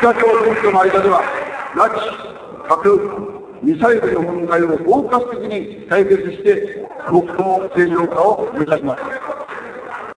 北朝鮮との間では、拉致、核、ミサイルの問題を包括的に解決して、国交正常化を目指します。